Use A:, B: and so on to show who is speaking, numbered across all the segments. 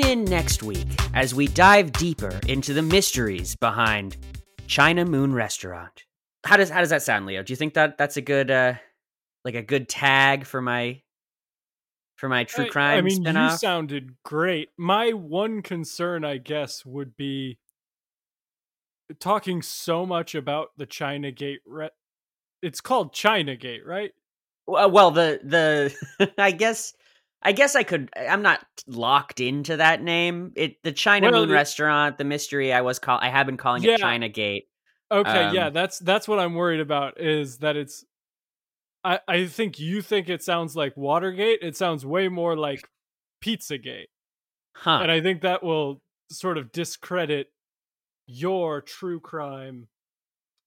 A: Tune in next week as we dive deeper into the mysteries behind China Moon Restaurant. How does how does that sound, Leo? Do you think that that's a good uh like a good tag for my for my true crime
B: I, I mean,
A: spinoff?
B: you sounded great. My one concern, I guess, would be talking so much about the China Gate. Re- it's called China Gate, right?
A: Well, well, the the I guess I guess I could. I'm not locked into that name. It the China
B: Well,
A: Moon
B: it-
A: Restaurant, the mystery. I was call. I have been calling
B: Yeah.
A: it China Gate.
B: Okay, yeah,
A: Um,
B: that's that's what I'm worried about. Is that it's. I I think you think it sounds like Watergate. It sounds way more like Pizzagate,
A: Huh?
B: and I think that will sort of discredit your true crime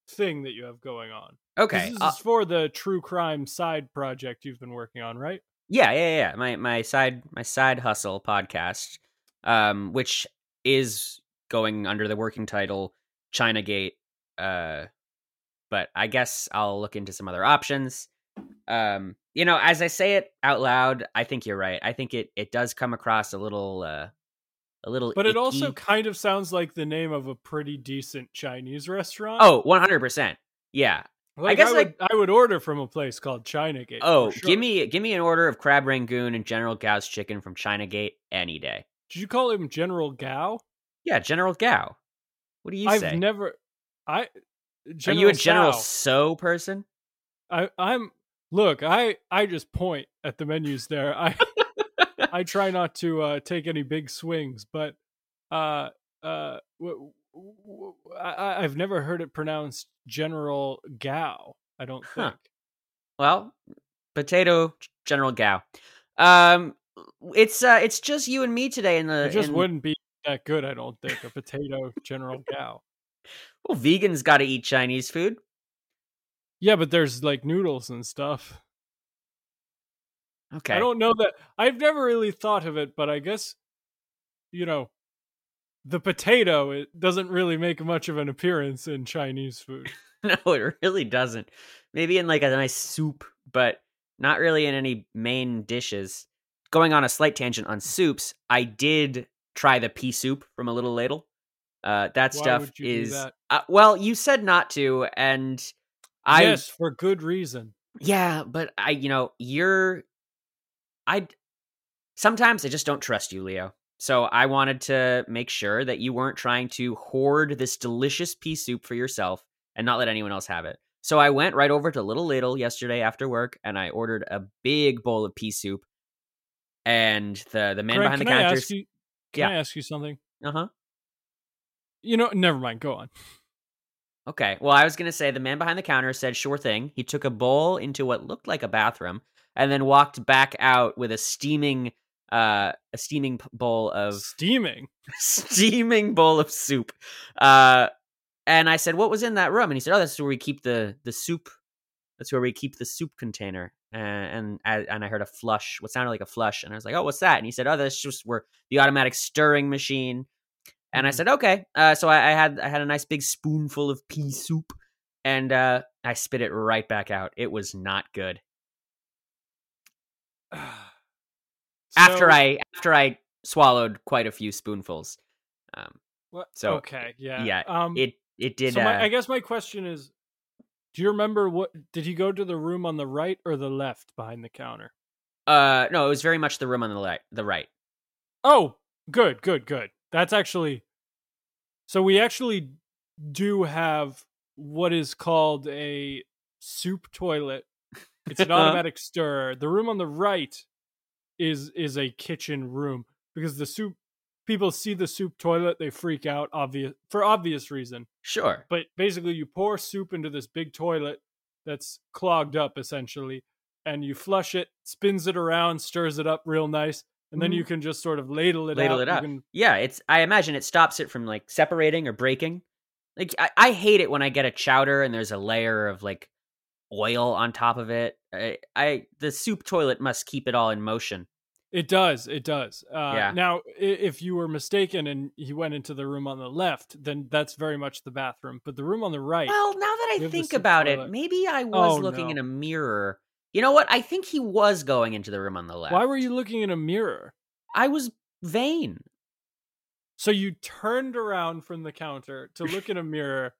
B: thing that you have going on.
A: okay.
B: This
A: uh,
B: is for the true crime side project you've been working on, right?
A: Yeah, yeah, yeah. My my side my side hustle podcast, um, which is going under the working title China Gate. Uh, but I guess I'll look into some other options. Um, you know, as I say it out loud, I think you're right. I think it it does come across a little uh a little
B: But it also kind of sounds like the name of a pretty decent Chinese restaurant.
A: Oh, 100%. Yeah.
B: Like,
A: guess,
B: I would I would order from a place called China Gate.
A: Oh,
B: sure.
A: give me give me an order of crab rangoon and General Gao's chicken from China Gate any day.
B: Did you call him General Gao?
A: Yeah, General Gao. What do you
B: I've
A: say?
B: never. I.
A: Are you a General. So person?
B: I, I'm. Look, I I just point at the menus there. I I try not to uh, take any big swings, but uh uh w- I, I've never heard it pronounced General Gao. I don't
A: Huh.
B: think.
A: Well, potato General Gao. Um it's uh it's just you and me today in the
B: It just
A: in-
B: wouldn't be that good. I don't think a potato General Gao.
A: Well, vegans got to eat Chinese food.
B: Yeah, but there's like noodles and stuff.
A: Okay.
B: I don't know that I've never really thought of it, but I guess you know the potato it doesn't really make much of an appearance in Chinese food.
A: no, it really doesn't. Maybe in like a nice soup, but not really in any main dishes. Going on a slight tangent on soups, I did try the pea soup from a little ladle. Uh, that
B: Why
A: stuff
B: would you do
A: is
B: that?
A: Uh, well, you said not to, and I
B: yes, for good reason.
A: yeah, but I you know you're I sometimes I just don't trust you, Leo. So I wanted to make sure that you weren't trying to hoard this delicious pea soup for yourself and not let anyone else have it. So I went right over to Little Ladle yesterday after work and I ordered a big bowl of pea soup. And the the man
B: Greg,
A: behind the
B: can I
A: counter,
B: ask you? Can
A: Yeah.
B: I ask you something?
A: uh huh.
B: You know, never mind. Go on.
A: Okay. Well, I was going to say the man behind the counter said, sure thing. He took a bowl into what looked like a bathroom and then walked back out with a steaming, uh, a steaming bowl of
B: Steaming.
A: steaming bowl of soup. Uh, and I said, what was in that room? And he said, oh, that's where we keep the, the soup. That's where we keep the soup container. And, and, and I heard a flush, what sounded like a flush. And I was like, oh, what's that? And he said, oh, that's just where the automatic stirring machine. And I
B: Mhm.
A: said, okay. Uh, so I, I had I had a nice big spoonful of pea soup, and uh, I spit it right back out. It was not good. after I after I swallowed quite a few spoonfuls, um,
B: What-
A: so,
B: okay, yeah,
A: yeah,
B: Um,
A: it it did.
B: so my,
A: uh,
B: I guess my question is, do you remember what? Did he go to the room on the right or the left behind the counter?
A: uh, no, it was very much the room on the right. The right.
B: Oh, good, good, good. That's actually. So we actually do have what is called a soup toilet. It's an automatic stir. The room on the right is is a kitchen room because the soup people see the soup toilet they freak out obvious for obvious reason.
A: Sure.
B: But basically you pour soup into this big toilet that's clogged up essentially and you flush it, spins it around, stirs it up real nice, and then you can just sort of ladle it
A: Mm-hmm. Ladle
B: out.
A: it up.
B: can-
A: Yeah, it's. I imagine it stops it from like separating or breaking. Like I, I hate it when I get a chowder and there's a layer of like oil on top of it. I, I the soup toilet must keep it all in motion.
B: It does. It does. Uh,
A: Yeah.
B: Now, if you were mistaken and he went into the room on the left, then that's very much the bathroom. But the room on the right,
A: Well, now that I
B: We have the
A: think about it, maybe I was
B: Oh,
A: looking
B: no.
A: in a mirror. You know what? I think he was going into the room on the left.
B: why were you looking in a mirror?
A: I was vain.
B: So you turned around from the counter to look in a mirror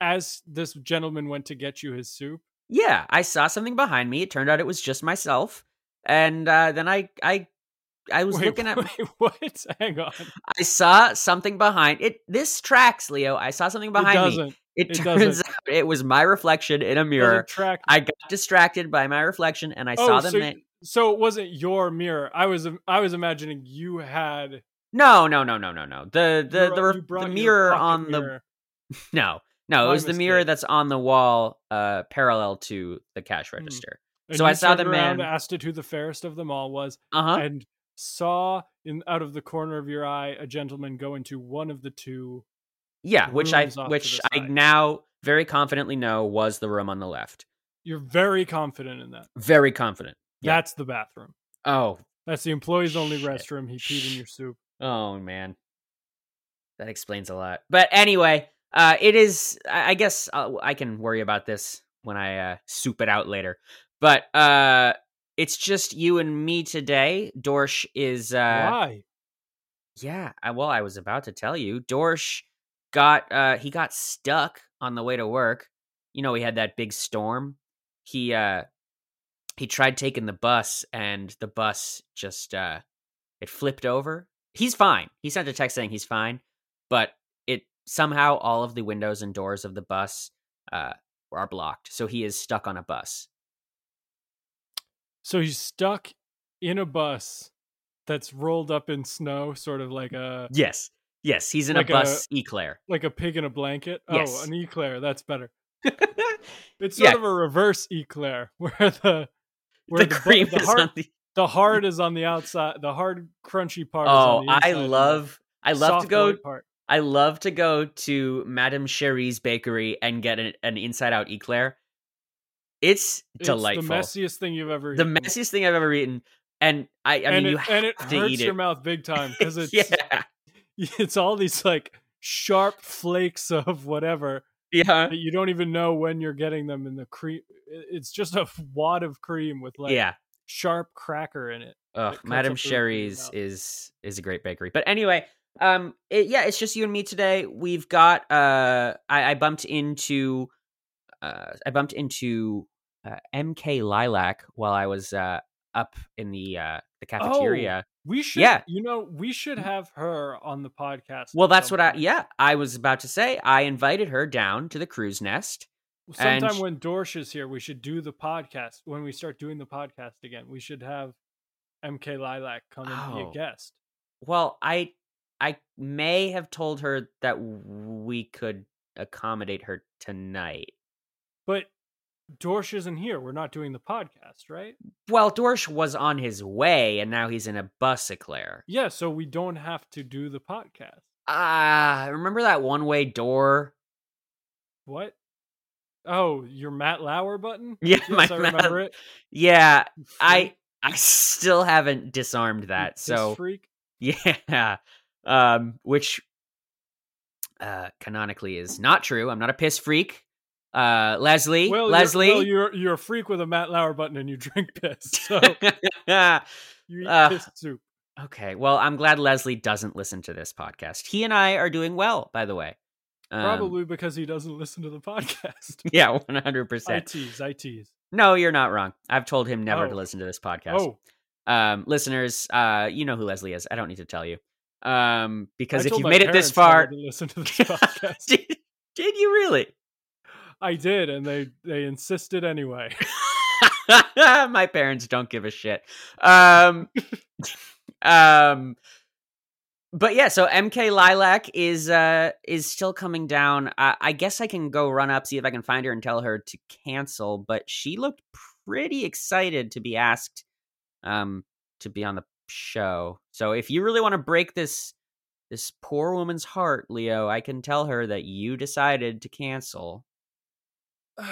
B: as this gentleman went to get you his soup.
A: Yeah, I saw something behind me. It turned out it was just myself, and uh, then I I I was
B: wait,
A: looking at.
B: wait, what? Hang on.
A: I saw something behind it. This tracks, Leo. I saw something behind
B: it
A: me. It,
B: It
A: turns
B: doesn't.
A: out it was my reflection in a mirror.
B: Track.
A: I got distracted by my reflection, and I
B: oh,
A: saw them.
B: so,
A: ma-
B: so it wasn't your mirror. I was I was imagining you had
A: no, no, no, no, no, no. The the the,
B: brought-
A: re-
B: you brought
A: the mirror on the no no. It was the mirror that's on the wall, uh, parallel to the cash
B: Hmm.
A: register.
B: And
A: So I saw the man-
B: asked it who the fairest of them all was,
A: Uh huh.
B: and saw in out of the corner of your eye a gentleman go into one of the two.
A: Yeah, which I which I now very confidently know was the room on the left.
B: You're very confident in that.
A: Very confident. Yeah.
B: That's the bathroom.
A: Oh,
B: That's the employees only
A: Shit.
B: restroom. He peed in your soup.
A: oh man, that explains a lot. But anyway, uh, it is. I guess i I can worry about this when I uh, soup it out later. But uh, it's just you and me today. Dorsch is. Uh,
B: Why?
A: Yeah, I, well, I was about to tell you. Dorsch got uh he got stuck on the way to work. You know, he had that big storm. He uh he tried taking the bus and the bus just uh it flipped over. He's fine. He sent a text saying he's fine, but somehow all of the windows and doors of the bus uh are blocked. So he is stuck on a bus.
B: So he's stuck in a bus that's rolled up in snow, sort of like a
A: Yes. Yes, he's in
B: Like
A: a
B: a-
A: bus eclair.
B: like a pig in a blanket.
A: Yes.
B: Oh, an eclair. That's better. It's sort
A: Yeah.
B: of a reverse eclair where the where
A: the
B: the,
A: cream
B: the
A: is
B: hard
A: on the
B: the hard is on the outside. The hard crunchy part. is
A: Oh,
B: on the
A: I love I love to go
B: part.
A: I love to go to Madame Cherie's bakery and get an, an inside out eclair. It's
B: It's
A: delightful.
B: the messiest thing you've ever
A: The
B: eaten.
A: messiest thing I've ever eaten. And I, I
B: and
A: mean,
B: it,
A: you
B: and it
A: have to
B: hurts
A: eat it.
B: your
A: it.
B: Hurts your mouth big time because it's
A: yeah,
B: it's all these like sharp flakes of whatever
A: yeah,
B: you don't even know when you're getting them in the cream. It's just a wad of cream with like
A: yeah.
B: sharp cracker in it.
A: Ugh, Madame
B: up the roof of your
A: Sherry's is is a great bakery. But anyway, um, it, yeah, it's just you and me today. We've got uh, I, I bumped into uh, I bumped into uh, MK Lilac while I was uh up in the uh the cafeteria.
B: We should,
A: Yeah.
B: you know, we should have her on the podcast.
A: Well, that's what I yeah, I was about to say. I invited her down to the cruise nest.
B: Sometime when Dorsch is here, we should do the podcast. When we start doing the podcast again, we should have MK Lilac come and be
A: Oh.
B: a guest.
A: Well, I I may have told her that we could accommodate her tonight.
B: But Dorsch isn't here. We're not doing the podcast, right?
A: Well, Dorsch was on his way and now he's in a bus eclair.
B: Yeah, so we don't have to do the podcast.
A: Ah, remember that one-way door?
B: What? Oh, your Matt Lauer button?
A: Yeah,
B: Yes,
A: my
B: I remember
A: Matt-
B: it.
A: Yeah, I. I still haven't disarmed that. So
B: freak.
A: Yeah. Um, which uh canonically is not true. I'm not a piss freak. Uh Leslie.
B: Well,
A: Leslie.
B: You're, well, you're you're a freak with a Matt Lauer button and you drink piss. So you eat
A: Uh,
B: piss soup.
A: okay. Well, I'm glad Leslie doesn't listen to this podcast. He and I are doing well, by the way. Um,
B: Probably because he doesn't listen to the podcast.
A: Yeah, 100%.
B: I tease, I tease.
A: No, you're not wrong. I've told him never to
B: Oh.
A: listen to this podcast.
B: Oh,
A: Um, listeners, uh, you know who Leslie is. I don't need to tell you. Um, because
B: I
A: if you've made it this far,
B: to listen to this podcast.
A: did, did you really?
B: I did, and they they insisted anyway.
A: My parents don't give a shit. Um, um, but yeah, so MK Lilac is uh is still coming down. I, I guess I can go run up see if I can find her and tell her to cancel. But she looked pretty excited to be asked um to be on the show. So if you really want to break this this poor woman's heart, Leo, I can tell her that you decided to cancel.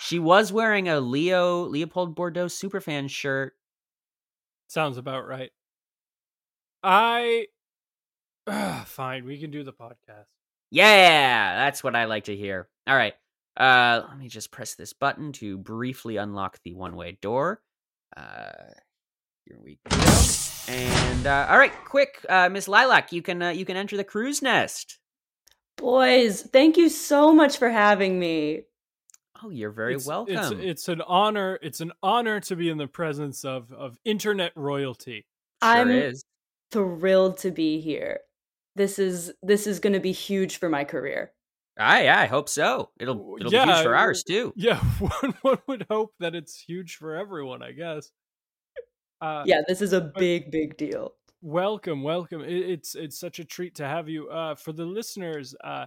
A: She was wearing a Leo Leopold Bordeaux superfan shirt.
B: Sounds about right. I Ugh, fine. We can do the podcast.
A: Yeah, that's what I like to hear. All right. Uh let me just press this button to briefly unlock the one-way door. Uh Here we go. And uh, all right, quick, uh, Miss Lilac, you can uh, you can enter the crow's nest.
C: Boys, thank you so much for having me.
A: Oh, you're very
B: it's,
A: welcome.
B: It's, it's an honor. It's an honor to be in the presence of of internet royalty.
A: Sure
C: I'm
A: is.
C: thrilled to be here. This is this is going to be huge for my career.
A: I I hope so. It'll it'll be huge for ours too.
B: Yeah, one, one would hope that it's huge for everyone. I guess. Uh,
C: Yeah, this is a big big deal.
B: welcome welcome it's it's such a treat to have you uh for the listeners uh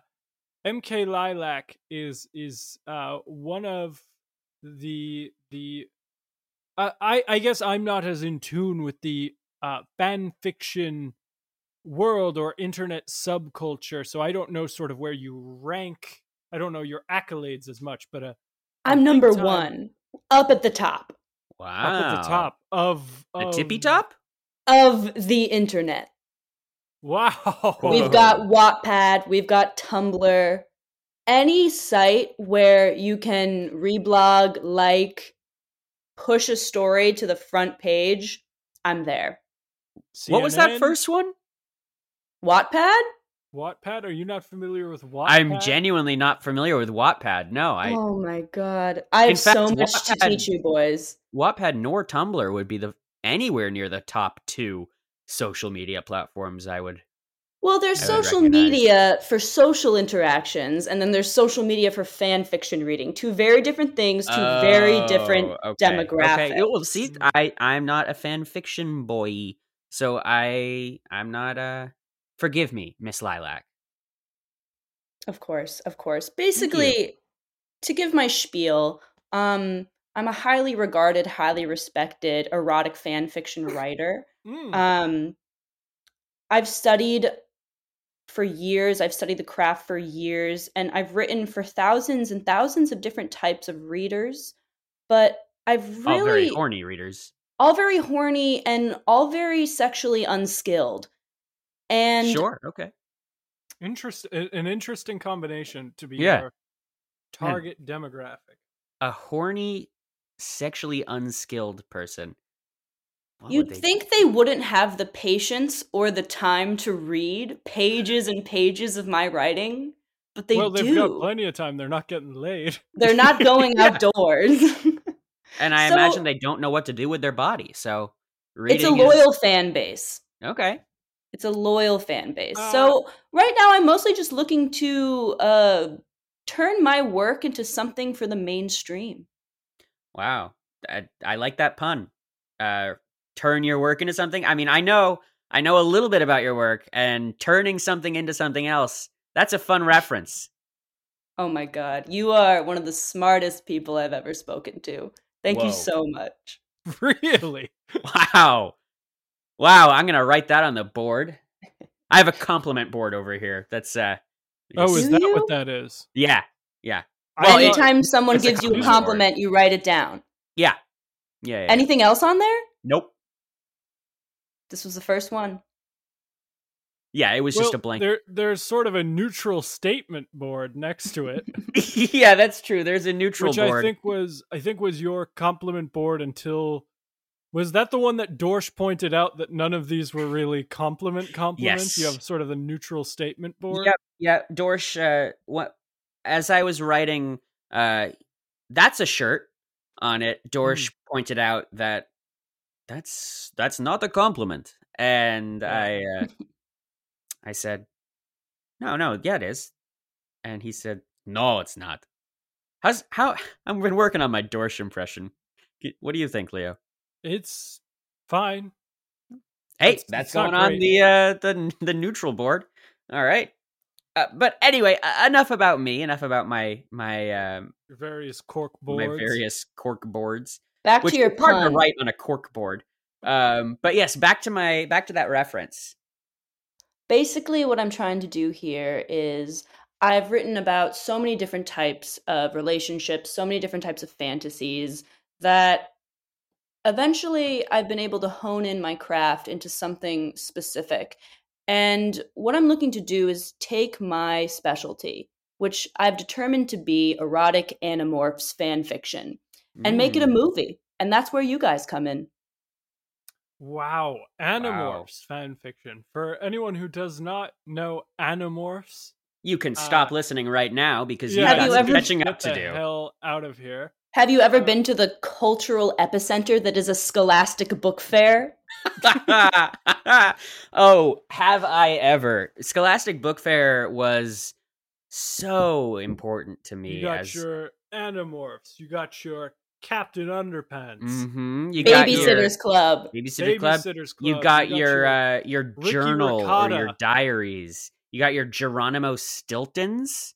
B: mk lilac is is uh one of the the uh, i i guess i'm not as in tune with the uh fan fiction world or internet subculture so i don't know sort of where you rank i don't know your accolades as much but uh
C: I'm number
B: time.
C: 1, up at the top
A: Wow.
B: up at the top of,
A: The tippy top?
C: of the internet.
B: wow
C: We've got Wattpad, we've got Tumblr. Any site where you can reblog, like, push a story to the front page, I'm there.
A: What was that first one?
C: Wattpad?
B: Wattpad? Are you not familiar with Wattpad?
A: I'm genuinely not familiar with Wattpad. No, I
C: oh my god. I have
A: fact,
C: so much to teach you boys.
A: Wattpad nor Tumblr would be the anywhere near the top two social media platforms. I would.
C: Well, there's
A: I
C: social media for social interactions, and then there's social media for fan fiction reading. Two very different things, two very different
A: Oh, okay.
C: demographics.
A: Okay, well, see, I I'm not a fan fiction boy, so I I'm not uh Forgive me, Miss Lilac.
C: Of course, of course. Basically, to give my spiel, um, I'm a highly regarded, highly respected erotic fan fiction writer.
B: Mm.
C: Um, I've studied for years. I've studied the craft for years, and I've written for thousands and thousands of different types of readers. But I've
A: All very
C: really
A: horny readers.
C: all very horny and all very sexually unskilled. And
A: Sure. Okay.
B: Interest, an interesting combination to be
A: Yeah.
B: your hmm. target demographic.
A: A horny, sexually unskilled person. What
C: You'd
A: they-
C: think they wouldn't have the patience or the time to read pages and pages of my writing, but they
B: well, they've
C: do.
B: got plenty of time. They're not getting laid.
C: They're not going
A: Yeah.
C: outdoors.
A: And I
C: So-
A: imagine they don't know what to do with their body. So reading
C: it's a
A: is-
C: loyal fan base.
A: Okay.
C: It's a loyal fan base.
B: Uh,
C: so right now, I'm mostly just looking to uh, turn my work into something for the mainstream.
A: Wow. I, I like that pun. Uh, turn your work into something. I mean, I know, I know a little bit about your work, and turning something into something else. That's a fun reference.
C: Oh my god, you are one of the smartest people I've ever spoken to. Thank
A: Whoa.
C: you so much.
B: really?
A: Wow. Wow. I'm gonna write that on the board. I have a compliment board over here. That's uh.
B: Oh, is that
C: you?
B: what that is?
A: yeah, yeah, Well,
B: thought-
A: it-
C: Anytime someone
A: it's a
C: gives you a
A: compliment board.
C: you write it down.
A: yeah, yeah. yeah.
C: Anything else on there?
A: Nope.
C: This was the first one.
A: Yeah, it was
B: well,
A: just a blank.
B: There, there's sort of a neutral statement board next to it,
A: yeah, that's true. There's a neutral
B: which
A: board.
B: I think was, I think was your compliment board until. Was that the one that Dorsch pointed out that none of these were really compliment compliments?
A: Yes.
B: You have sort of a neutral statement board.
A: Yep, yeah. Dorsch, uh, what? As I was writing, uh, that's a shirt on it. Dorsch pointed out that that's that's not a compliment, and
B: Yeah.
A: I, uh, I said, no, no, yeah, it is, and he said, no, it's not. How's how? I've been working on my Dorsch impression. What do you think, Leo?
B: It's fine.
A: Hey,
B: It's-
A: that's
B: it's
A: going on the uh the the neutral board. All right. Uh, but anyway, uh, enough about me. Enough about my my um
B: Your various cork boards.
A: my various cork boards,
C: Back
A: which
C: to your
A: partner hard to
C: pun.
A: on a cork board. Um, but yes, back to my back to that reference.
C: Basically, what I'm trying to do here is I've written about so many different types of relationships, so many different types of fantasies that eventually I've been able to hone in my craft into something specific. And what I'm looking to do is take my specialty, which I've determined to be erotic animorphs fan fiction, and make it a
A: Mm.
C: movie. And that's where you guys come in.
B: Wow, Animorphs fan fiction. For anyone who does not know Animorphs,
A: You can stop
B: Uh,
A: listening right now because
B: yeah,
A: you
C: Have
A: got
C: you
A: some
C: ever-
A: catching up to
B: the
A: do.
B: hell out of here.
C: Have you ever been to the cultural epicenter that is a scholastic book fair?
A: oh, have I ever? Scholastic Book Fair was so important to me
B: You got
A: as
B: your Animorphs. You got your Captain Underpants.
A: Mhm. you got your
C: Babysitters Club.
A: babysitter club.
B: Babysitters Club.
A: You've got, your, uh, your
B: Ricky
A: journal
B: Ricotta.
A: or your diaries. You got your Geronimo Stiltons.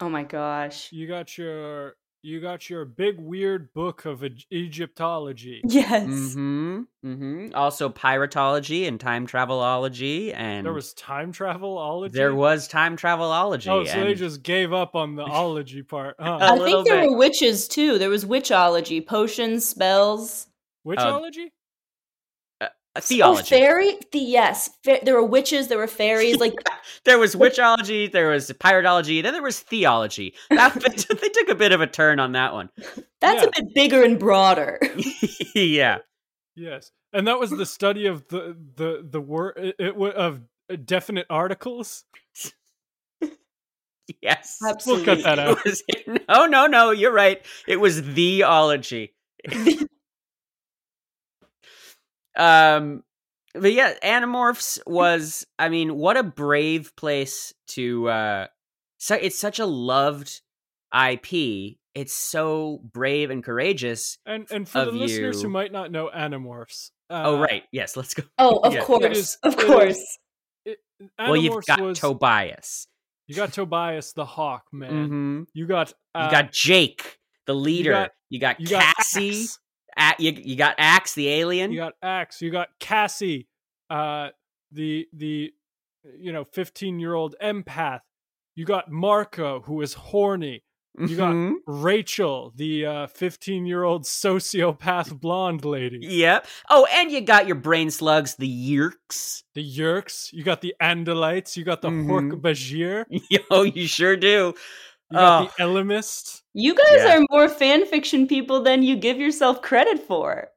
C: Oh my gosh.
B: you got your you got your big weird book of Eg- Egyptology.
C: Yes.
A: Mm-hmm. Mm-hmm. Also piratology and time travelology and
B: There was time travelology.
A: there was time travelology.
B: Oh, so they just gave up on the ology part, huh?
A: A
C: I
A: little
C: think there
A: bit.
C: were witches too. There was witchology, potions, spells.
B: Witchology?
A: uh,
C: Oh,
A: theology.
C: fairy? The, yes. Fa- there were witches, there were fairies. Like,
A: there was witchology, there was piratology, and then there was theology. That, they took a bit of a turn on that one.
C: that's
B: Yeah.
C: a bit bigger and broader.
A: yeah.
B: yes. And that was the study of the the the word it, it, of definite articles.
A: Yes.
C: Absolutely.
B: We'll cut that out.
A: It was, no, no, no. You're right. It was theology. Um, but yeah, Animorphs was. I mean, what a brave place to. uh So it's such a loved IP. It's so brave and courageous.
B: And and for the
A: Of
B: listeners who might not know Animorphs. Uh,
A: oh right, yes. Let's go.
C: Oh, of
A: Yeah.
C: course.
B: It is-
C: of
B: it is-
C: course.
B: It,
A: well, you've got
B: was,
A: Tobias.
B: you got Tobias the Hawk man.
A: hmm
B: You got uh,
A: You got Jake, the leader. You got,
B: got you got
A: Cassie. Ax. You, you got Ax, the alien.
B: You got Ax. You got Cassie, uh, the the you know fifteen year old empath. You got Marco, who is horny. You got
A: Mhm.
B: Rachel, the fifteen year old sociopath blonde lady.
A: Yep. Oh, and you got your brain slugs, the Yeerks.
B: The Yeerks. You got the Andalites. You got the Hork
A: Mhm.
B: Bajir.
A: Yo, you sure do.
B: You got
A: Oh.
B: the Ellimist.
C: You guys
A: Yeah.
C: are more fan fiction people than you give yourself credit for.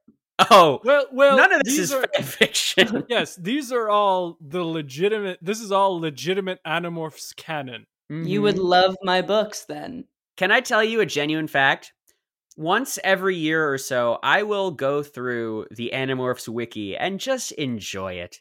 A: Oh,
B: Well, well,
A: none of this
B: these
A: is
B: are,
A: fan fiction.
B: yes, these are all the legitimate. This is all legitimate Animorphs canon.
C: You mm-hmm.
A: would
C: love my books then.
A: Can I tell you a genuine fact? Once every year or so, I will go through the Animorphs wiki and just enjoy it.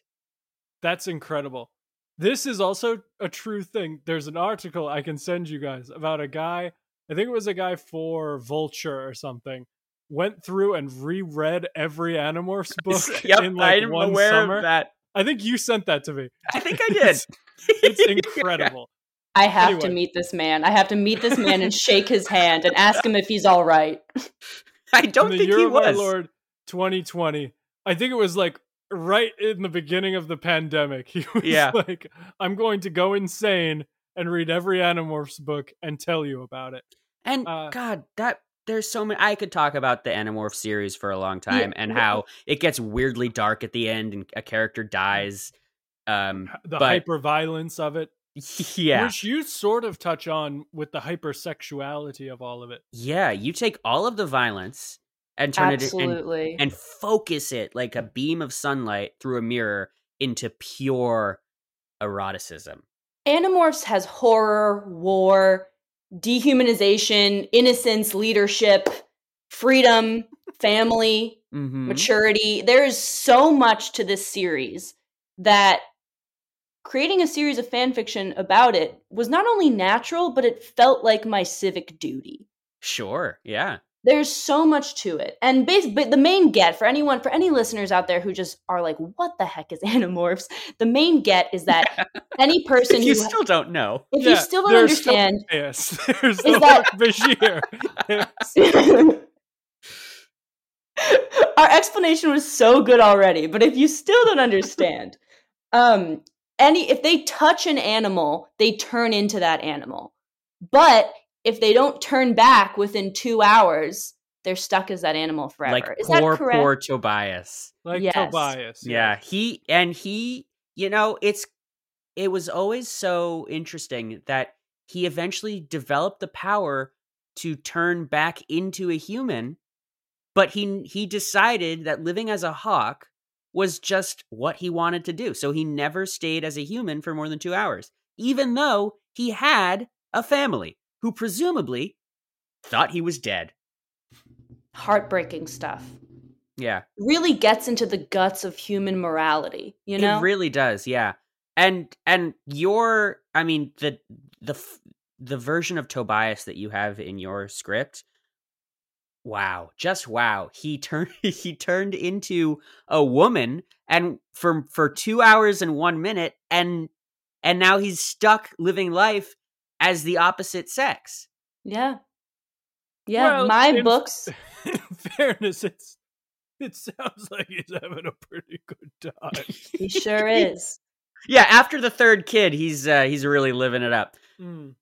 B: That's incredible. This is also a true thing. There's an article I can send you guys about a guy. I think it was a guy for Vulture or something. Went through and reread every Animorphs book
A: yep,
B: in like
A: I'm
B: one
A: aware
B: summer.
A: of that.
B: I think you sent that to me.
A: I think I did.
B: It's, it's incredible.
C: I have to meet this man. I have to meet this man and shake his hand and ask him if he's all right.
A: I don't
B: in the
A: think
B: year
A: he
B: of our
A: was.
B: Lord 2020. I think it was like right in the beginning of the pandemic. He was
A: Yeah.
B: like, I'm going to go insane and read every Animorphs book and tell you about it.
A: And
B: Uh,
A: God, that there's so many. I could talk about the Animorph series for a long time and
C: well-
A: how it gets weirdly dark at the end and a character dies. Um,
B: The
A: but
B: hyper violence of it,
A: yeah,
B: which you sort of touch on with the hypersexuality of all of it.
A: yeah, you take all of the violence and turn it in, and,
C: Absolutely.
A: and focus it like a beam of sunlight through a mirror into pure eroticism.
C: Animorphs has horror, war, dehumanization, innocence, leadership, freedom, family,
A: Mm-hmm.
C: maturity. There is so much to this series that creating a series of fan fiction about it was not only natural, but it felt like my civic duty.
A: Sure, yeah.
C: There's so much to it. And bas- but the main get for anyone, for any listeners out there who just are like, what the heck is Animorphs? The main get is that any person who
A: you
C: who,
A: still don't know.
C: if you still don't
B: there's still
C: understand,
B: bias. There's
C: Is
B: the
C: that-
B: Bashir.
C: our explanation was so good already but if you still don't understand um any if they touch an animal they turn into that animal but if they don't turn back within two hours they're stuck as that animal forever
A: Like
C: is
A: poor,
C: that
A: poor Tobias.
B: like
C: Yes.
B: Tobias.
A: Yeah, he and he, you know, it's it was always so interesting that he eventually developed the power to turn back into a human, but he he decided that living as a hawk was just what he wanted to do. So he never stayed as a human for more than two hours, even though he had a family who presumably thought he was dead.
C: Heartbreaking stuff.
A: Yeah.
C: Really gets into the guts of human morality, you know?
A: It really does, yeah. And and your I mean the the the version of Tobias that you have in your script wow, just wow. He turned he turned into a woman and for for 2 hours and 1 minute and and now he's stuck living life as the opposite sex.
C: yeah. Yeah,
B: Well,
C: my
B: in-
C: books
B: In fairness, it's it sounds like he's having a pretty good time.
C: he sure is.
A: Yeah, after the third kid, he's uh, he's really living it up.
B: Mm.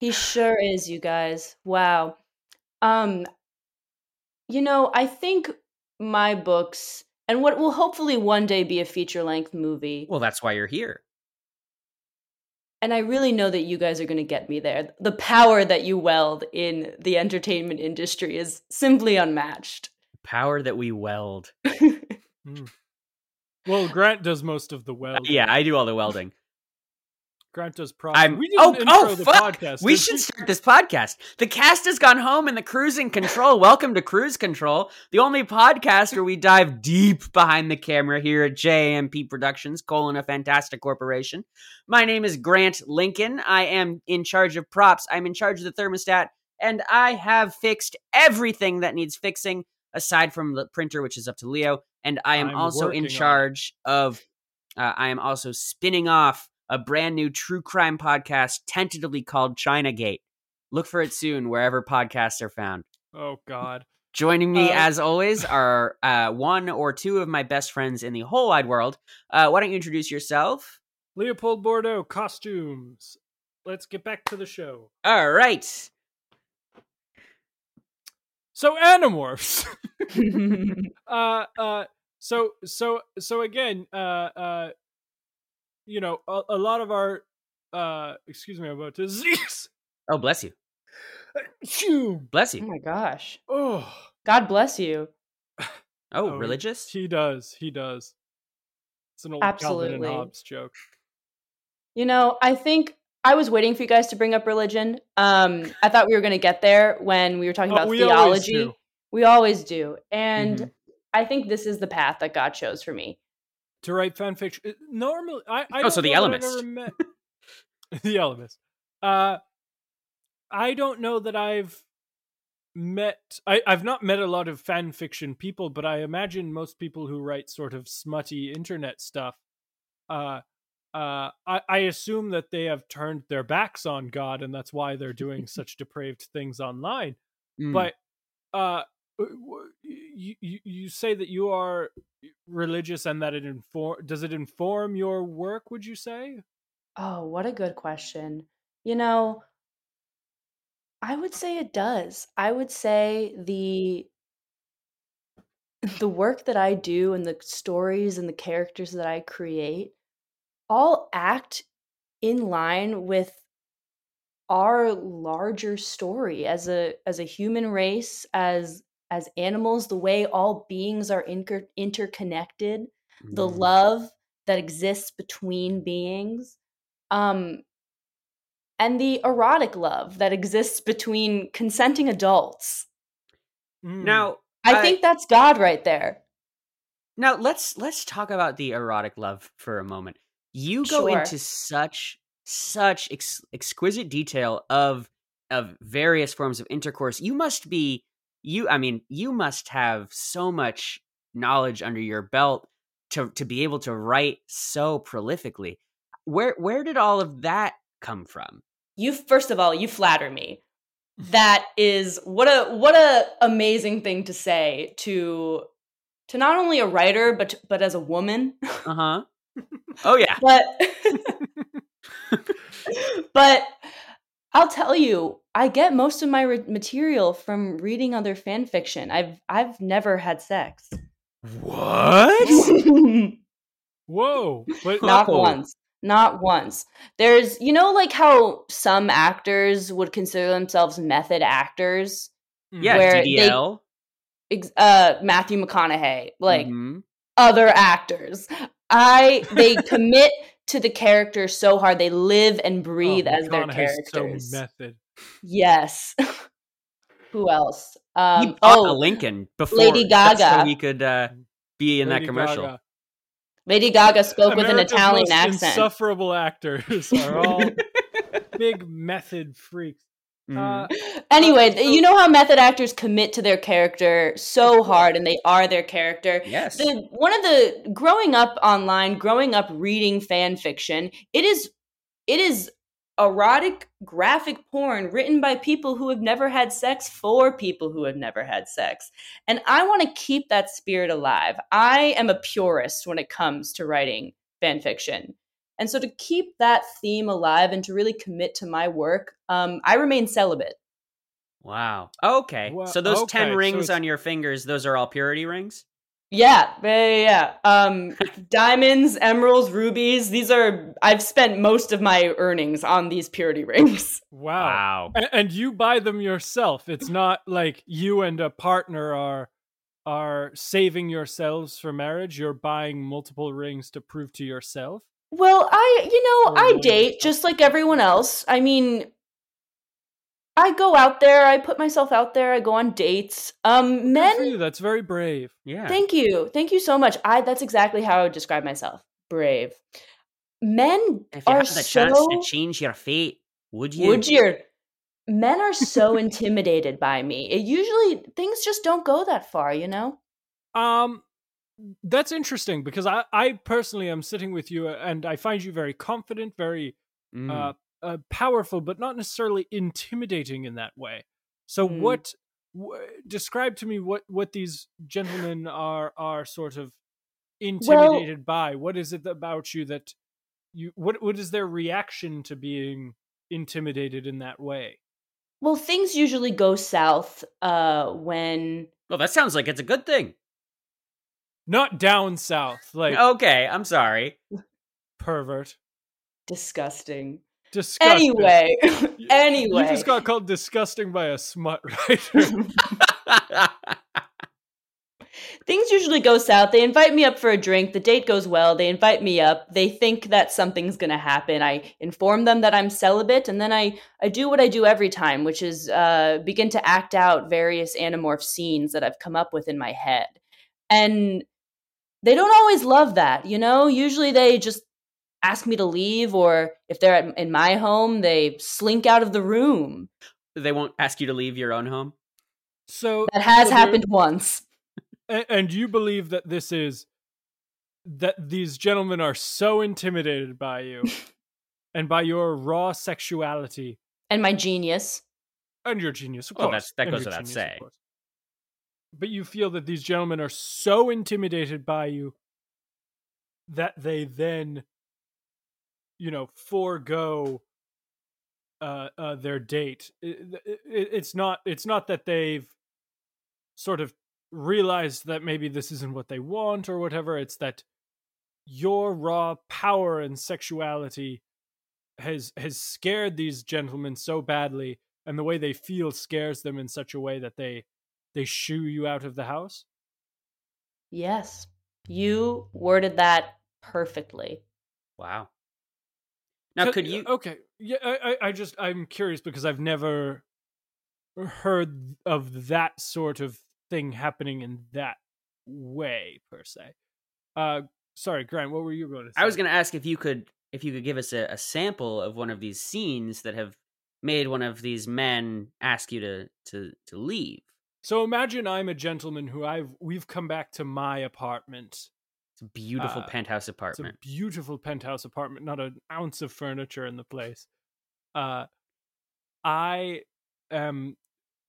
C: He sure is, you guys. Wow. Um you know, I think my books and what will hopefully one day be a feature length movie.
A: Well, that's why you're here.
C: And I really know that you guys are going to get me there. The power that you weld in the entertainment industry is simply unmatched.
A: Power that we weld. Hmm.
B: Well, Grant does most of the well.
A: Yeah, I do all the welding.
B: Grant does props. We
A: oh
B: didn't
A: oh fuck.
B: podcast.
A: we should start this podcast. The cast has gone home and the crew's in control. Welcome to Cruise Control, the only podcast where we dive deep behind the camera here at JMP Productions, colon a fantastic corporation. My name is Grant Lincoln. I am in charge of props. I'm in charge of the thermostat, and I have fixed everything that needs fixing, aside from the printer, which is up to Leo. And I am
B: I'm
A: also in charge of. Uh, I am also spinning off a brand new true crime podcast tentatively called China Gate. Look for it soon wherever podcasts are found.
B: Oh God.
A: Joining me,
B: Uh,
A: as always, are uh, one or two of my best friends in the whole wide world. Uh, why don't you introduce yourself?
B: Leopold Bordeaux costumes. Let's get back to the show.
A: All right.
B: So Animorphs. uh uh so so so again uh uh you know a, a lot of our uh excuse me I'm about to sneeze.
A: Oh, bless you.
B: Phew.
A: Bless
C: oh my gosh.
B: oh
C: God bless you.
A: Oh,
B: Oh,
A: religious?
B: he does he does it's an old Calvin and Hobbes joke
C: You know, I think I was waiting for you guys to bring up religion. Um, I thought we were going to get there when we were talking
B: Oh,
C: about
B: we
C: theology.
B: do.
C: We always do. And
A: Mhm.
C: I think this is the path that God chose for me.
B: To write fan fiction. Uh, Normally, I, I
A: Oh, so The
B: Ellimist. met the Ellimist. Uh, I don't know that I've met. I, I've not met a lot of fan fiction people, but I imagine most people who write sort of smutty internet stuff. Uh, uh, I, I assume that they have turned their backs on God, and that's why they're doing such depraved things online
A: Mm.
B: but uh Uh, you, you you say that you are eh, religious and that it inform does it inform your work would you say
C: Oh, what a good question. You know, I would say it does. I would say the the work that I do and the stories and the characters that I create all act in line with our larger story as a as a human race as as animals the way all beings are inter- interconnected the
A: Mm.
C: love that exists between beings um and the erotic love that exists between consenting adults
B: Mm.
A: Now,
C: i
A: I-
C: think that's god right there
A: Now let's let's talk about the erotic love for a moment. You go
C: Sure.
A: into such such ex- exquisite detail of of various forms of intercourse. You must be you I mean, you must have so much knowledge under your belt to to be able to write so prolifically. Where where did all of that come from?
C: you first of all you flatter me that is what a what a amazing thing to say to to not only a writer but but as a woman
A: Uh-huh. Oh yeah.
C: but but I'll tell you, I get most of my re- material from reading other fan fiction. I've I've never had sex,
A: What?
B: whoa but
C: not
A: Oh.
C: once, not once. There's, you know, like how some actors would consider themselves method actors.
B: mm,
A: Yeah,
C: Where they-
A: DDL.
C: Ex- Uh, Matthew McConaughey, like
A: Mhm.
C: other actors. I they commit to the character so hard. They live and breathe
B: oh,
C: as their
B: McConaughey's
C: characters.
B: So method.
C: Yes. Who else?
A: he
C: Um,
A: bought
C: oh,
A: a Lincoln before
C: Lady
A: just so
C: Gaga.
A: he could uh, be in
B: Lady
A: that commercial.
B: Gaga.
C: Lady Gaga spoke with an Italian
B: most
C: accent.
B: Insufferable actors are all big method freaks.
A: Mhm.
B: Uh,
C: Anyway,
B: Uh, so-
C: you know how method actors commit to their character so hard and they are their character.
A: yes.
C: The, one of the growing up online, growing up reading fan fiction, it is it is erotic graphic porn written by people who have never had sex for people who have never had sex. And I want to keep that spirit alive. I am a purist when it comes to writing fan fiction. And so to keep that theme alive and to really commit to my work, um, I remain celibate.
A: Wow. Okay.
B: Well,
A: so those
B: okay,
A: ten rings
B: it's-
A: on your fingers, those are all purity rings.
C: Yeah, yeah, yeah. yeah. Um, diamonds, emeralds, rubies. These are. I've spent most of my earnings on these purity rings.
B: wow.
A: Wow.
B: A- And you buy them yourself. It's not like you and a partner are are saving yourselves for marriage. You're buying multiple rings to prove to yourself.
C: Well, I, you know, I date just like everyone else. I mean, I go out there. I put myself out there. I go on dates. Um, men.
B: you. That's very brave.
A: Yeah.
C: Thank you, thank you so much. I. That's exactly how I would describe myself. Brave. Men
A: if you
C: are
A: had the chance
C: so.
A: to change your fate, would you?
C: Would you? Men are so intimidated by me. It usually things just don't go that far, you know.
B: Um, that's interesting because I, I personally am sitting with you and I find you very confident, very
A: Mm.
B: uh, uh, powerful, but not necessarily intimidating in that way. So,
C: Hmm.
B: what w- describe to me what what these gentlemen are are sort of intimidated by? What is it about you that you what what is their reaction to being intimidated in that way?
C: Well, things usually go south uh, when
A: well, that sounds like it's a good thing.
B: Not down south, like
A: Okay, I'm sorry.
B: pervert.
C: disgusting.
B: Disgusting.
C: Anyway,
B: You-
C: anyway,
B: You just got called disgusting by a smut writer.
C: things usually go south. They invite me up for a drink. The date goes well. They invite me up. They think that something's going to happen. I inform them that I'm celibate, and then I I do what I do every time, which is uh, begin to act out various Animorph scenes that I've come up with in my head, and they don't always love that. You know, usually they just ask me to leave, or if they're at, in my home, they slink out of the room.
A: they won't ask you to leave your own home.
B: so
C: That has
B: so
C: happened once.
B: a- and you believe that this is that these gentlemen are so intimidated by you and by your raw sexuality
C: And my genius.
B: and your genius, of
A: Well,
B: course.
A: that's- that
B: and
A: goes without
B: genius,
A: saying.
B: But you feel that these gentlemen are so intimidated by you that they then, you know, forego uh, uh, their date. It, it, it's not. It's not that they've sort of realized that maybe this isn't what they want or whatever. It's that your raw power and sexuality has has scared these gentlemen so badly, and the way they feel scares them in such a way that they they shoo you out of the house.
C: Yes. You worded that perfectly.
A: Wow. Now,
B: Could-
A: could you?
B: Okay, yeah, I, I, I just I'm curious because I've never heard of that sort of thing happening in that way per se. Uh, sorry, Grant, what were you going to say?
A: I was going to ask if you could, if you could give us a, a sample of one of these scenes that have made one of these men ask you to to to leave.
B: So imagine I'm a gentleman who I've we've come back to my apartment.
A: It's a beautiful
B: Uh,
A: penthouse apartment.
B: It's a beautiful penthouse apartment, not an ounce of furniture in the place. Uh, I um,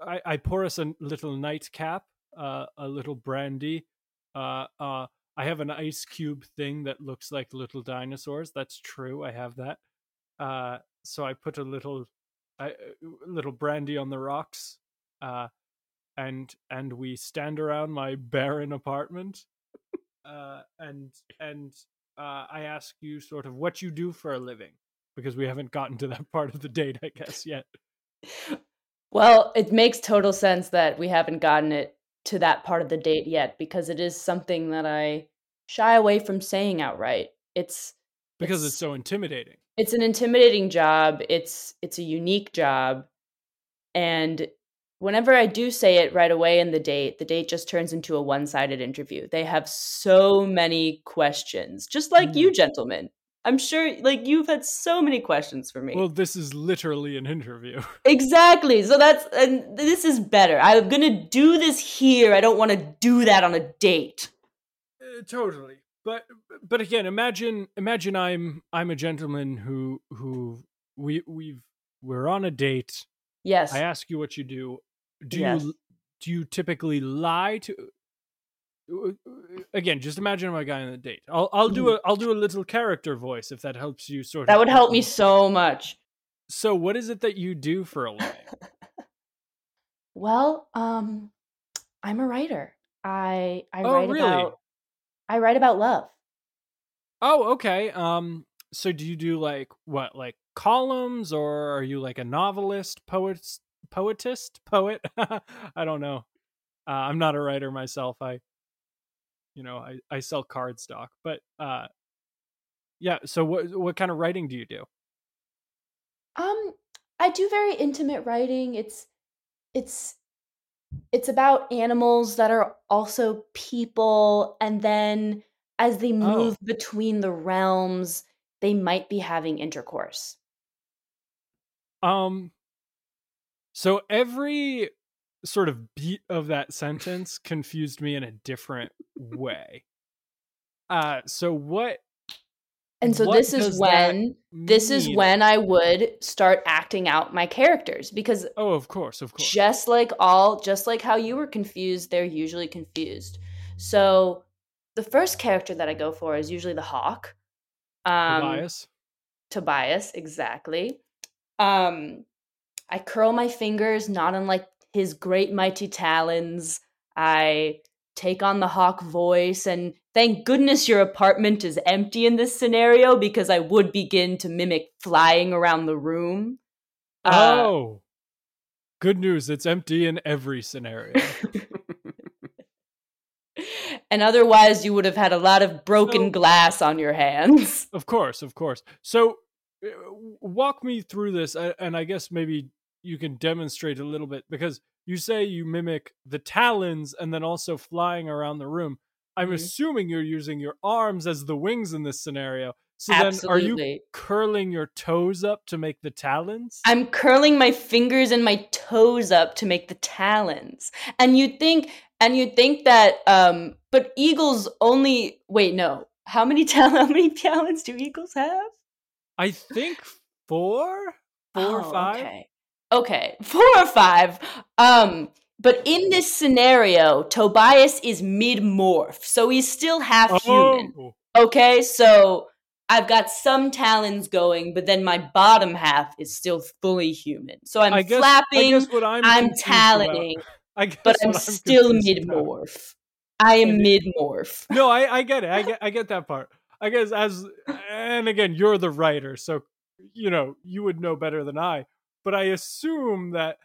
B: I, I pour us a little nightcap, uh, a little brandy. Uh, uh, I have an ice cube thing that looks like little dinosaurs. That's true. I have that. Uh, so I put a little, I, uh, little brandy on the rocks. Uh, and and we stand around my barren apartment uh, and and uh, I ask you sort of what you do for a living because we haven't gotten to that part of the date, I guess yet.
C: Well, it makes total sense that we haven't gotten it to that part of the date yet because it is something that I shy away from saying outright. It's
B: because it's, it's so intimidating.
C: It's an intimidating job. It's it's a unique job. And whenever I do say it right away in the date, the date just turns into a one-sided interview. They have so many questions, just like mm. you gentlemen. I'm sure like you've had so many questions for me.
B: Well, this is literally an interview.
C: Exactly. So that's and this is better. I'm going to do this here. I don't want to do that on a date.
B: Uh, totally. But but again, imagine imagine I'm I'm a gentleman who who we we've we're on a date.
C: Yes.
B: I ask you what you do. Do yes. you do you typically lie to uh, again just imagine my guy on a date i'll i'll do mm-hmm. a i'll do a little character voice if that helps you sort
C: that of that would help me so much
B: so what is it that you do for a living
C: well um i'm a writer i i oh, write really? about i write about love
B: oh okay um so do you do like what like columns or are you like a novelist poet poetist poet? I don't know. Uh, i'm not a writer myself. I you know i i sell card stock but uh yeah so what what kind of writing do you do?
C: Um i do very intimate writing. It's it's it's about animals that are also people and then as they oh. move oh. between the realms they might be having intercourse.
B: Um so every sort of beat of that sentence confused me in a different way. Uh so what
C: and so this is when this is when I would start acting out my characters because
B: Oh, of course, of course.
C: Just like all just like how you were confused, they're usually confused. So the first character that I go for is usually the hawk.
B: Um Tobias.
C: Tobias, exactly. Um I curl my fingers, not unlike his great mighty talons. I take on the hawk voice and thank goodness your apartment is empty in this scenario because I would begin to mimic flying around the room.
B: Uh, oh. Uh, Good news, it's empty in every scenario.
C: and otherwise you would have had a lot of broken so, glass on your hands.
B: Of course, of course. So uh, walk me through this and I guess maybe you can demonstrate a little bit because you say you mimic the talons and then also flying around the room. I'm mm-hmm. assuming you're using your arms as the wings in this scenario. So Absolutely. then are you curling your toes up to make the talons?
C: I'm curling my fingers and my toes up to make the talons. And you'd think and you'd think that um but eagles only wait, no. How many tal- how many talons do eagles have?
B: I think four? Four oh, or five? Okay
C: okay, four or five. Um, but in this scenario, Tobias is mid morph, so he's still half oh. human. Okay, so I've got some talons going, but then my bottom half is still fully human. So I'm guess, flapping, I'm, I'm taloning, but I'm, I'm still mid morph. I am mid morph.
B: No, I, I get it. I get I get that part. I guess as and again, you're the writer, so you know you would know better than I but I assume that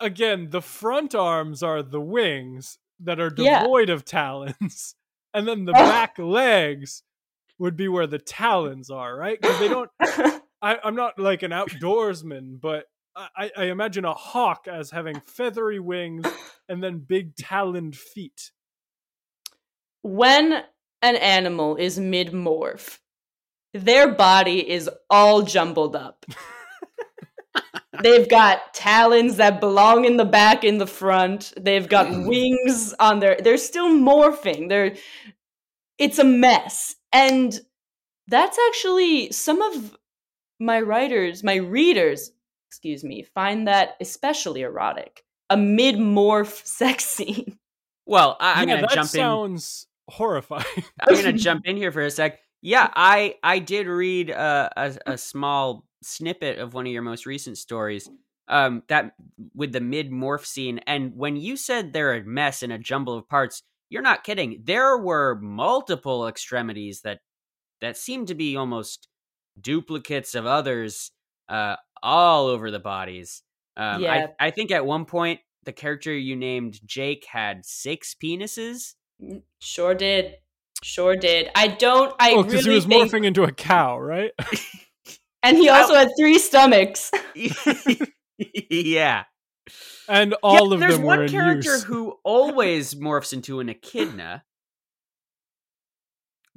B: again the front arms are the wings that are devoid yeah. of talons, and then the back legs would be where the talons are, right? Because they don't. I, I'm not like an outdoorsman, but I, I imagine a hawk as having feathery wings and then big taloned feet.
C: When an animal is mid morph, their body is all jumbled up. They've got talons that belong in the back in the front. They've got wings on their they're still morphing. They're it's a mess. And that's actually some of my writers, my readers, excuse me, find that especially erotic. A mid-morph sex scene.
A: Well, I, am
B: yeah,
A: gonna jump
B: in. Sounds horrifying.
A: I'm gonna jump in here for a sec. Yeah, I I did read uh, a a small snippet of one of your most recent stories um that with the mid morph scene and when you said they're a mess and a jumble of parts you're not kidding there were multiple extremities that that seemed to be almost duplicates of others uh all over the bodies um yeah. I, I think at one point the character you named jake had six penises
C: sure did Sure did. I don't. I
B: oh, because
C: really
B: he was
C: think,
B: morphing into a cow, right?
C: and he also had three stomachs.
A: yeah.
B: and all
A: yeah,
B: of
A: there's
B: them
A: one
B: were in
A: character
B: use.
A: who always morphs into an echidna.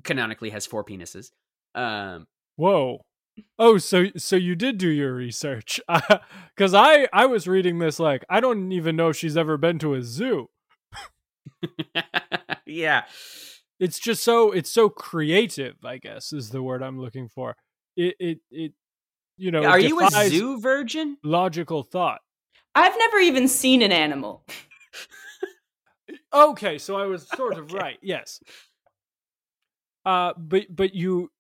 A: Canonically has four penises. Um,
B: Whoa. Oh, so so you did do your research? Because I I was reading this like I don't even know if she's ever been to a zoo.
A: yeah.
B: It's just so it's so creative. I guess is the word I'm looking for. It it it you know.
A: Are you a zoo virgin?
B: Logical thought.
C: I've never even seen an animal.
B: Okay, so I was sort of right. Yes. Uh, but but you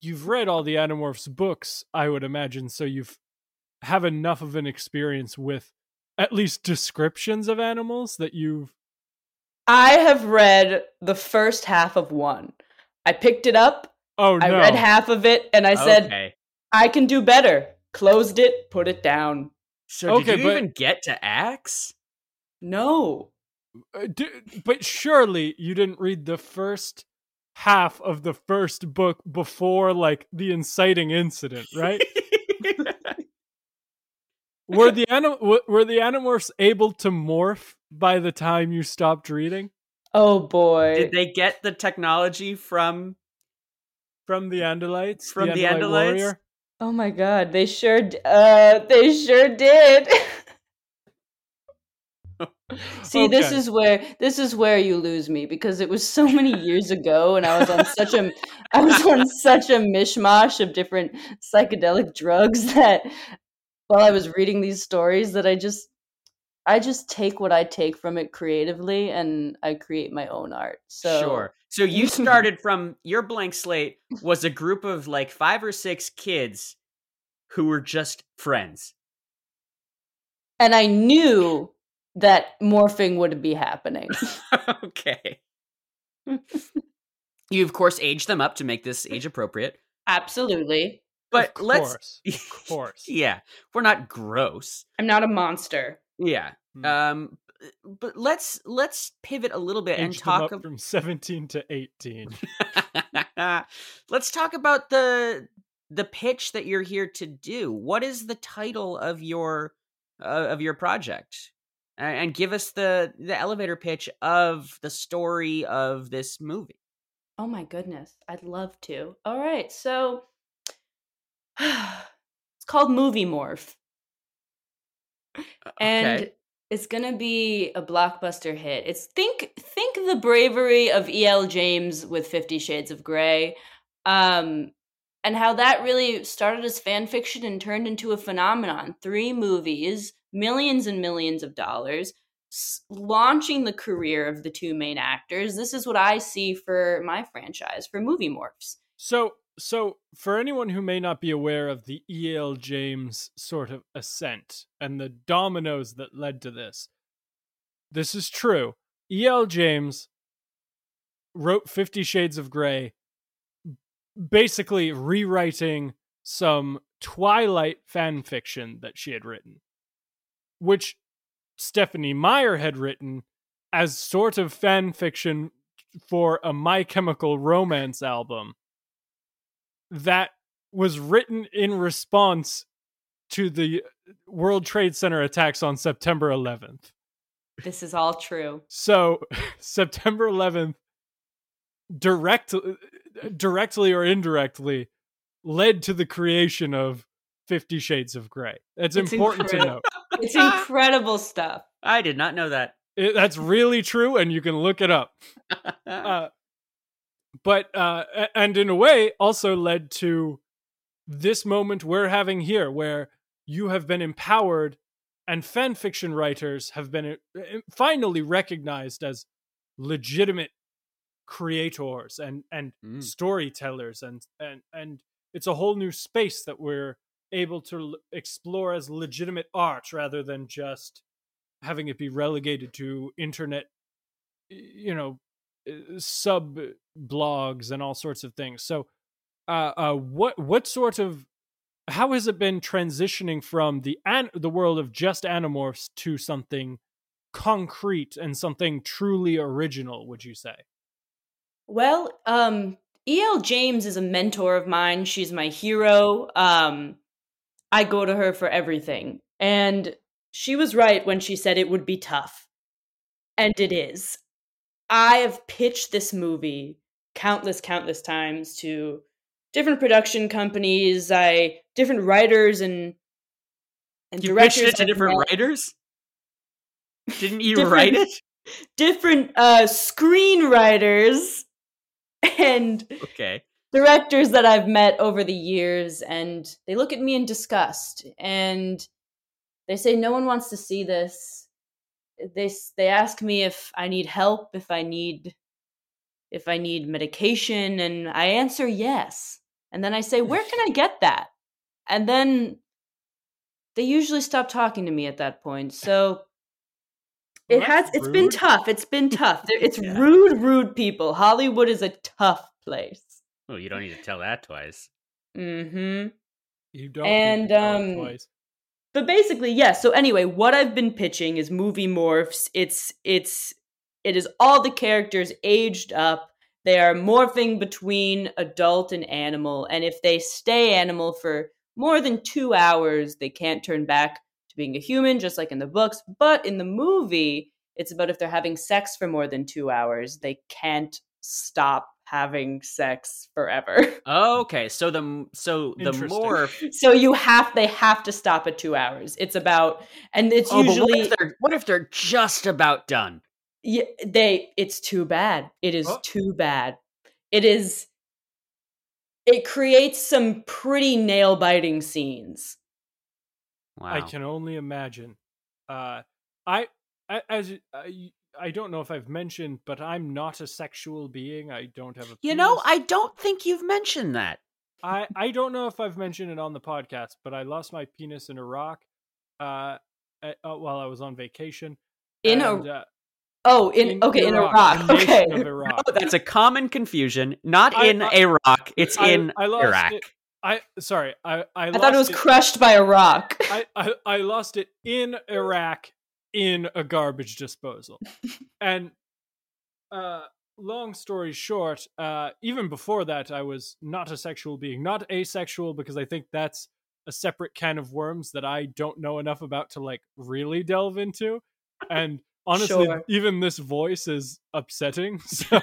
B: you've read all the Animorphs books, I would imagine, so you've have enough of an experience with at least descriptions of animals that you've
C: I have read the first half of one. I picked it up.
B: Oh
C: I read half of it, and I said,
A: okay.
C: "I can do better." Closed it, put it down.
A: So
B: Okay,
A: did you
B: but-
A: even get to Ax?
C: No,
B: Uh, d- but surely you didn't read the first half of the first book before like the inciting incident, right? were the anim- were the Animorphs able to morph by the time you stopped reading?
C: oh boy.
A: Did they get the technology from?
B: From the Andalites?
A: From the
B: Andalite
A: Andalites?
B: warrior?
C: Oh my god, they sure d- uh they sure did. See, this is where this is where you lose me because it was so many years ago and I was on such a I was on such a mishmash of different psychedelic drugs that while I was reading these stories that I just I just take what I take from it creatively and I create my own art. So
A: Sure. So you started from your blank slate was a group of like five or six kids who were just friends.
C: and I knew that morphing would be happening.
A: okay. you of course aged them up to make this age appropriate.
C: Absolutely.
A: But
B: of
A: let's
B: course. Of course.
A: Yeah, we're not gross.
C: I'm not a monster.
A: Yeah.
B: Hmm.
A: Um but let's let's pivot a little bit and
B: Aged them
A: talk
B: up
A: ab-
B: from 17 to 18.
A: let's talk about the the pitch that you're here to do. What is the title of your uh, of your project? And give us the the elevator pitch of the story of this movie.
C: Oh my goodness. I'd love to. All right. So it's called Movie Morph. And
A: Okay.
C: It's to be a blockbuster hit. It's think think the bravery of E.L. James with 50 Shades of Grey. Um and how that really started as fan fiction and turned into a phenomenon. Three movies, millions and millions of dollars, s- launching the career of the two main actors. This is what I see for my franchise, for Movie Morphs.
B: So, so for anyone who may not be aware of the E.L. James sort of ascent and the dominoes that led to this, this is true. E.L. James wrote Fifty Shades of Grey, basically rewriting some Twilight fan fiction that she had written, which Stephenie Meyer had written as sort of fan fiction for a My Chemical Romance album that was written in response to the World Trade Center attacks on September 11th.
C: This is all true.
B: So, September 11th direct directly or indirectly led to the creation of 50 Shades of Grey. It's,
C: It's
B: important to
C: incredible.
B: note.
C: It's incredible stuff.
A: I did not know that.
B: It, that's really true and you can look it up. uh, but uh, and in a way also led to this moment we're having here where you have been empowered and fan fiction writers have been uh, finally recognized as legitimate creators and and
A: Mm.
B: storytellers and and and it's a whole new space that we're able to l- explore as legitimate art rather than just having it be relegated to internet you know uh, sub blogs and all sorts of things so uh uh what what sort of how has it been transitioning from the an- the world of just animorphs to something concrete and something truly original would you say
C: Well, um, E.L. James is a mentor of mine. She's my hero. Um, I go to her for everything. And she was right when she said it would be tough. And it is. I have pitched this movie countless, countless times to different production companies, I different writers and and
A: You
C: directors.
A: pitched it to different
C: met.
A: writers? Didn't you write it?
C: different uh screenwriters and
A: Okay.
C: directors that I've met over the years, and they look at me in disgust, and they say no one wants to see this. They they ask me if I need help, if I need if I need medication, and I answer yes. And then I say, "Where can I get that?" And then they usually stop talking to me at that point. So
B: Well,
C: it has
B: that's
C: it's been
B: rude.
C: tough. It's been tough. It's
A: Yeah.
C: rude, rude people. Hollywood is a tough place.
A: Well, you don't need to tell that twice.
C: Mm-hmm.
B: You don't.
C: And,
B: need to tell it
C: um,
B: twice.
C: But basically, yes. So anyway, what I've been pitching is movie morphs. It's it's it is all the characters aged up. They are morphing between adult and animal, and if they stay animal for more than two hours, they can't turn back to being a human, just like in the books. But in the movie, it's about if they're having sex for more than two hours, they can't stop having sex forever.
A: Okay, so the so the
B: Interesting.
A: more
C: so you have they have to stop at two hours. It's about and it's
A: oh, but what
C: usually
A: if what if they're just about done?
C: Yeah, they it's too bad. It is
B: Oh.
C: too bad. It is it creates some pretty nail biting scenes.
A: Wow.
B: I can only imagine. Uh, I, I as I, I don't know if I've mentioned, but I'm not a sexual being. I don't have a.
A: You know. I don't think you've mentioned that.
B: I, I don't know if I've mentioned it on the podcast, but I lost my penis in Iraq, uh, uh, uh, while I was on vacation.
C: In
B: and,
C: a
B: uh,
C: oh in,
B: in
C: okay in
B: Iraq,
C: Iraq. Okay.
B: of Iraq.
A: Oh, that's a common confusion. Not
B: I-
A: in
B: I-
A: Iraq, it's
B: I-
A: in
B: I lost
A: Iraq.
B: it. I sorry, I I,
C: I thought it was
B: lost
C: crushed by a rock.
B: I, I I lost it in Iraq in a garbage disposal. and uh long story short, uh even before that I was not a sexual being, not asexual because I think that's a separate can of worms that I don't know enough about to like really delve into. And honestly,
C: Sure.
B: even this voice is upsetting, so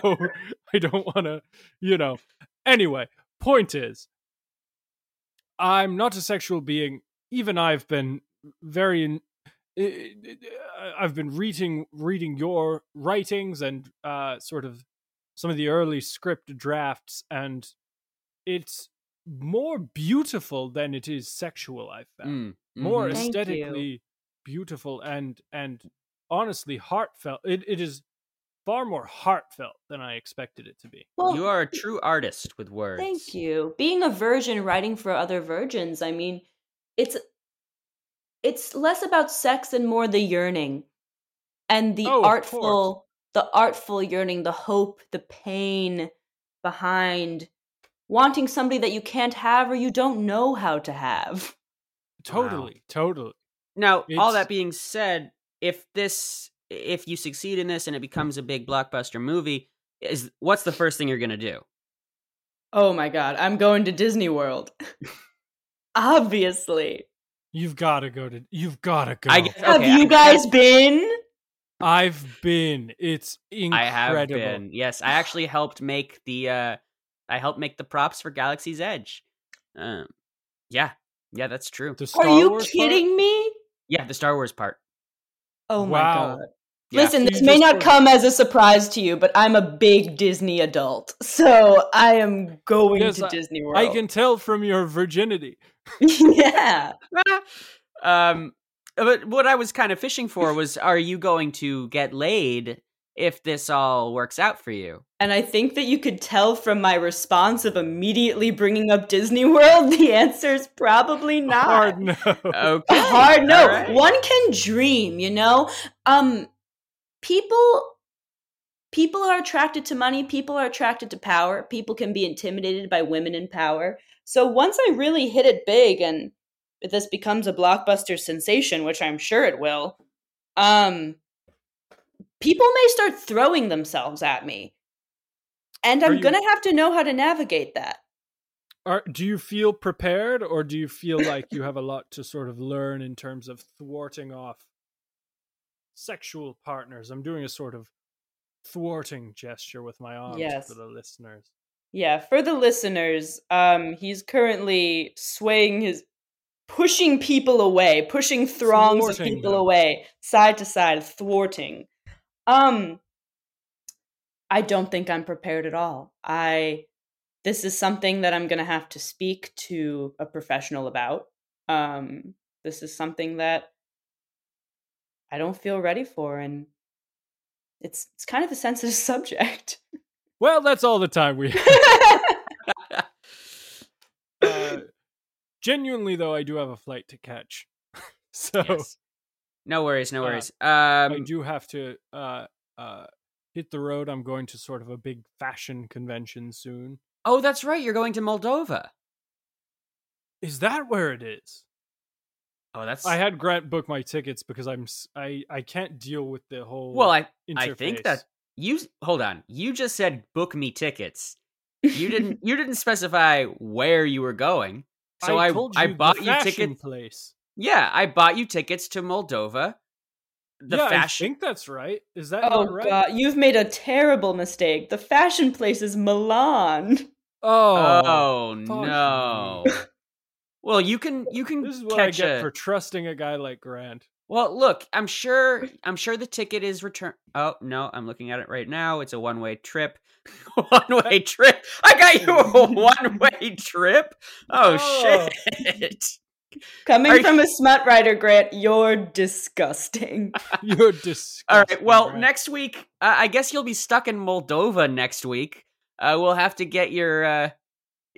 B: I don't want to, you know. Anyway, point is I'm not a sexual being. Even I've been very. In, I- I- I've been reading reading your writings and uh, sort of some of the early script drafts, and it's more beautiful than it is sexual. I found
A: Mm,
B: more
A: mhm.
C: Thank you.
B: aesthetically beautiful and and honestly heartfelt. It it is far more heartfelt than I expected it to be.
C: Well,
A: You are a true artist with words.
C: Thank you. Being a virgin writing for other virgins, I mean, it's it's less about sex and more the yearning and the
B: Oh,
C: artful the artful yearning, the hope, the pain behind wanting somebody that you can't have or you don't know how to have.
B: Totally, totally.
A: Now, all that being said, if this if you succeed in this and it becomes a big blockbuster movie, is what's the first thing you're going to do?
C: Oh my god, I'm going to Disney World. Obviously.
B: You've got to go to. You've got to go.
A: I guess-
C: Have
A: Okay,
C: you
A: I
C: guys been?
B: I've been. It's incredible.
A: I have been. Yes, I actually helped make the uh I helped make the props for Galaxy's Edge. Um yeah. Yeah, that's true.
B: The Star
C: Are you
B: Wars part?
C: kidding me?
A: Yeah, the Star Wars part.
C: Oh my
B: Wow.
C: god.
A: Yeah.
C: Listen, this may not come as a surprise to you, but I'm a big Disney adult. So I am going
B: Yes,
C: to
B: I-
C: Disney World.
B: I can tell from your virginity.
C: yeah.
A: um but what I was kind of fishing for was are you going to get laid if this all works out for you?
C: And I think that you could tell from my response of immediately bringing up Disney World, the answer is probably not.
B: Hard no.
A: Okay.
C: Hard no.
A: all right.
C: One can dream, you know? Um people people are attracted to money, people are attracted to power, people can be intimidated by women in power. So once I really hit it big and this becomes a blockbuster sensation, which I'm sure it will, um people may start throwing themselves at me. And I'm
B: you-
C: going to have to know how to navigate that.
B: Are, do you feel prepared, or do you feel like you have a lot to sort of learn in terms of thwarting off sexual partners? I'm doing a sort of thwarting gesture with my arms
C: Yes.
B: for the listeners.
C: Yeah, for the listeners, um, he's currently swaying his, pushing people away, pushing throngs of people
B: them.
C: away, side to side, thwarting. Um, I don't think I'm prepared at all. I, this is something that I'm gonna have to speak to a professional about. Um, this is something that I don't feel ready for, and it's it's kind of a sensitive subject.
B: Well, that's all the time we uh, genuinely though i do have a flight to catch so
A: Yes. No worries, no
B: Uh,
A: worries.
B: i
A: Um,
B: do have to uh uh hit the road i'm going to sort of a big fashion convention soon
A: oh, that's right. You're going to Moldova.
B: is that where it is
A: Oh, that's.
B: i had grant book my tickets because i'm I I can't deal with the whole
A: well, I
B: interface.
A: I think that you hold on. You just said book me tickets. You didn't. you didn't specify where you were going. So I
B: told
A: I
B: the
A: bought you tickets.
B: place
A: Yeah, I bought you tickets to Moldova. The
B: yeah,
A: fashion.
B: I think that's right. Is that
C: Oh
B: not right?
C: god, you've made a terrible mistake. The fashion place is Milan.
B: Oh,
A: Oh, no. Well, you can you can
B: this is what I get
A: a.
B: for trusting a guy like Grant.
A: Well, look, I'm sure I'm sure the ticket is return. Oh no, I'm looking at it right now. It's a one way trip. one way trip. I got you a one way trip. Oh
B: Oh.
A: shit.
C: Coming
A: Are you-
C: from a smut writer, Grant, you're disgusting.
B: You're disgusting.
A: All right. Well,
B: Grant.
A: next week, uh, I guess you'll be stuck in Moldova next week. Uh, we'll have to get your uh,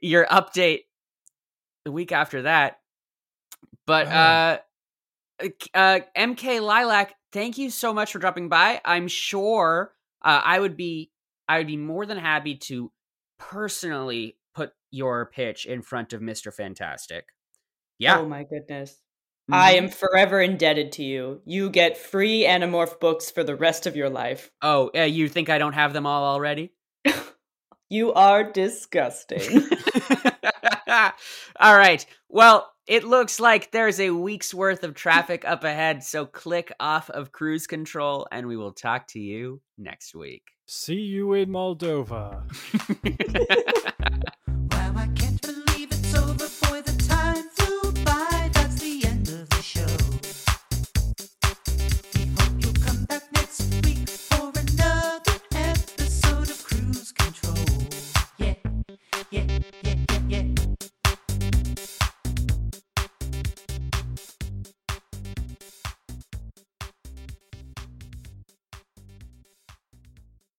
A: your update the week after that. But uh, uh, MK Lilac, thank you so much for dropping by. I'm sure uh, I would be I would be more than happy to personally put your pitch in front of Mister Fantastic. Yeah,
C: Oh my goodness. I
A: Mhm.
C: am forever indebted to you. You get free Animorph books for the rest of your life.
A: Oh, uh, you think I don't have them all already?
C: You are disgusting.
A: All right. Well, it looks like there's a week's worth of traffic up ahead, so click off of cruise control and we will talk to you next week.
B: See you in Moldova.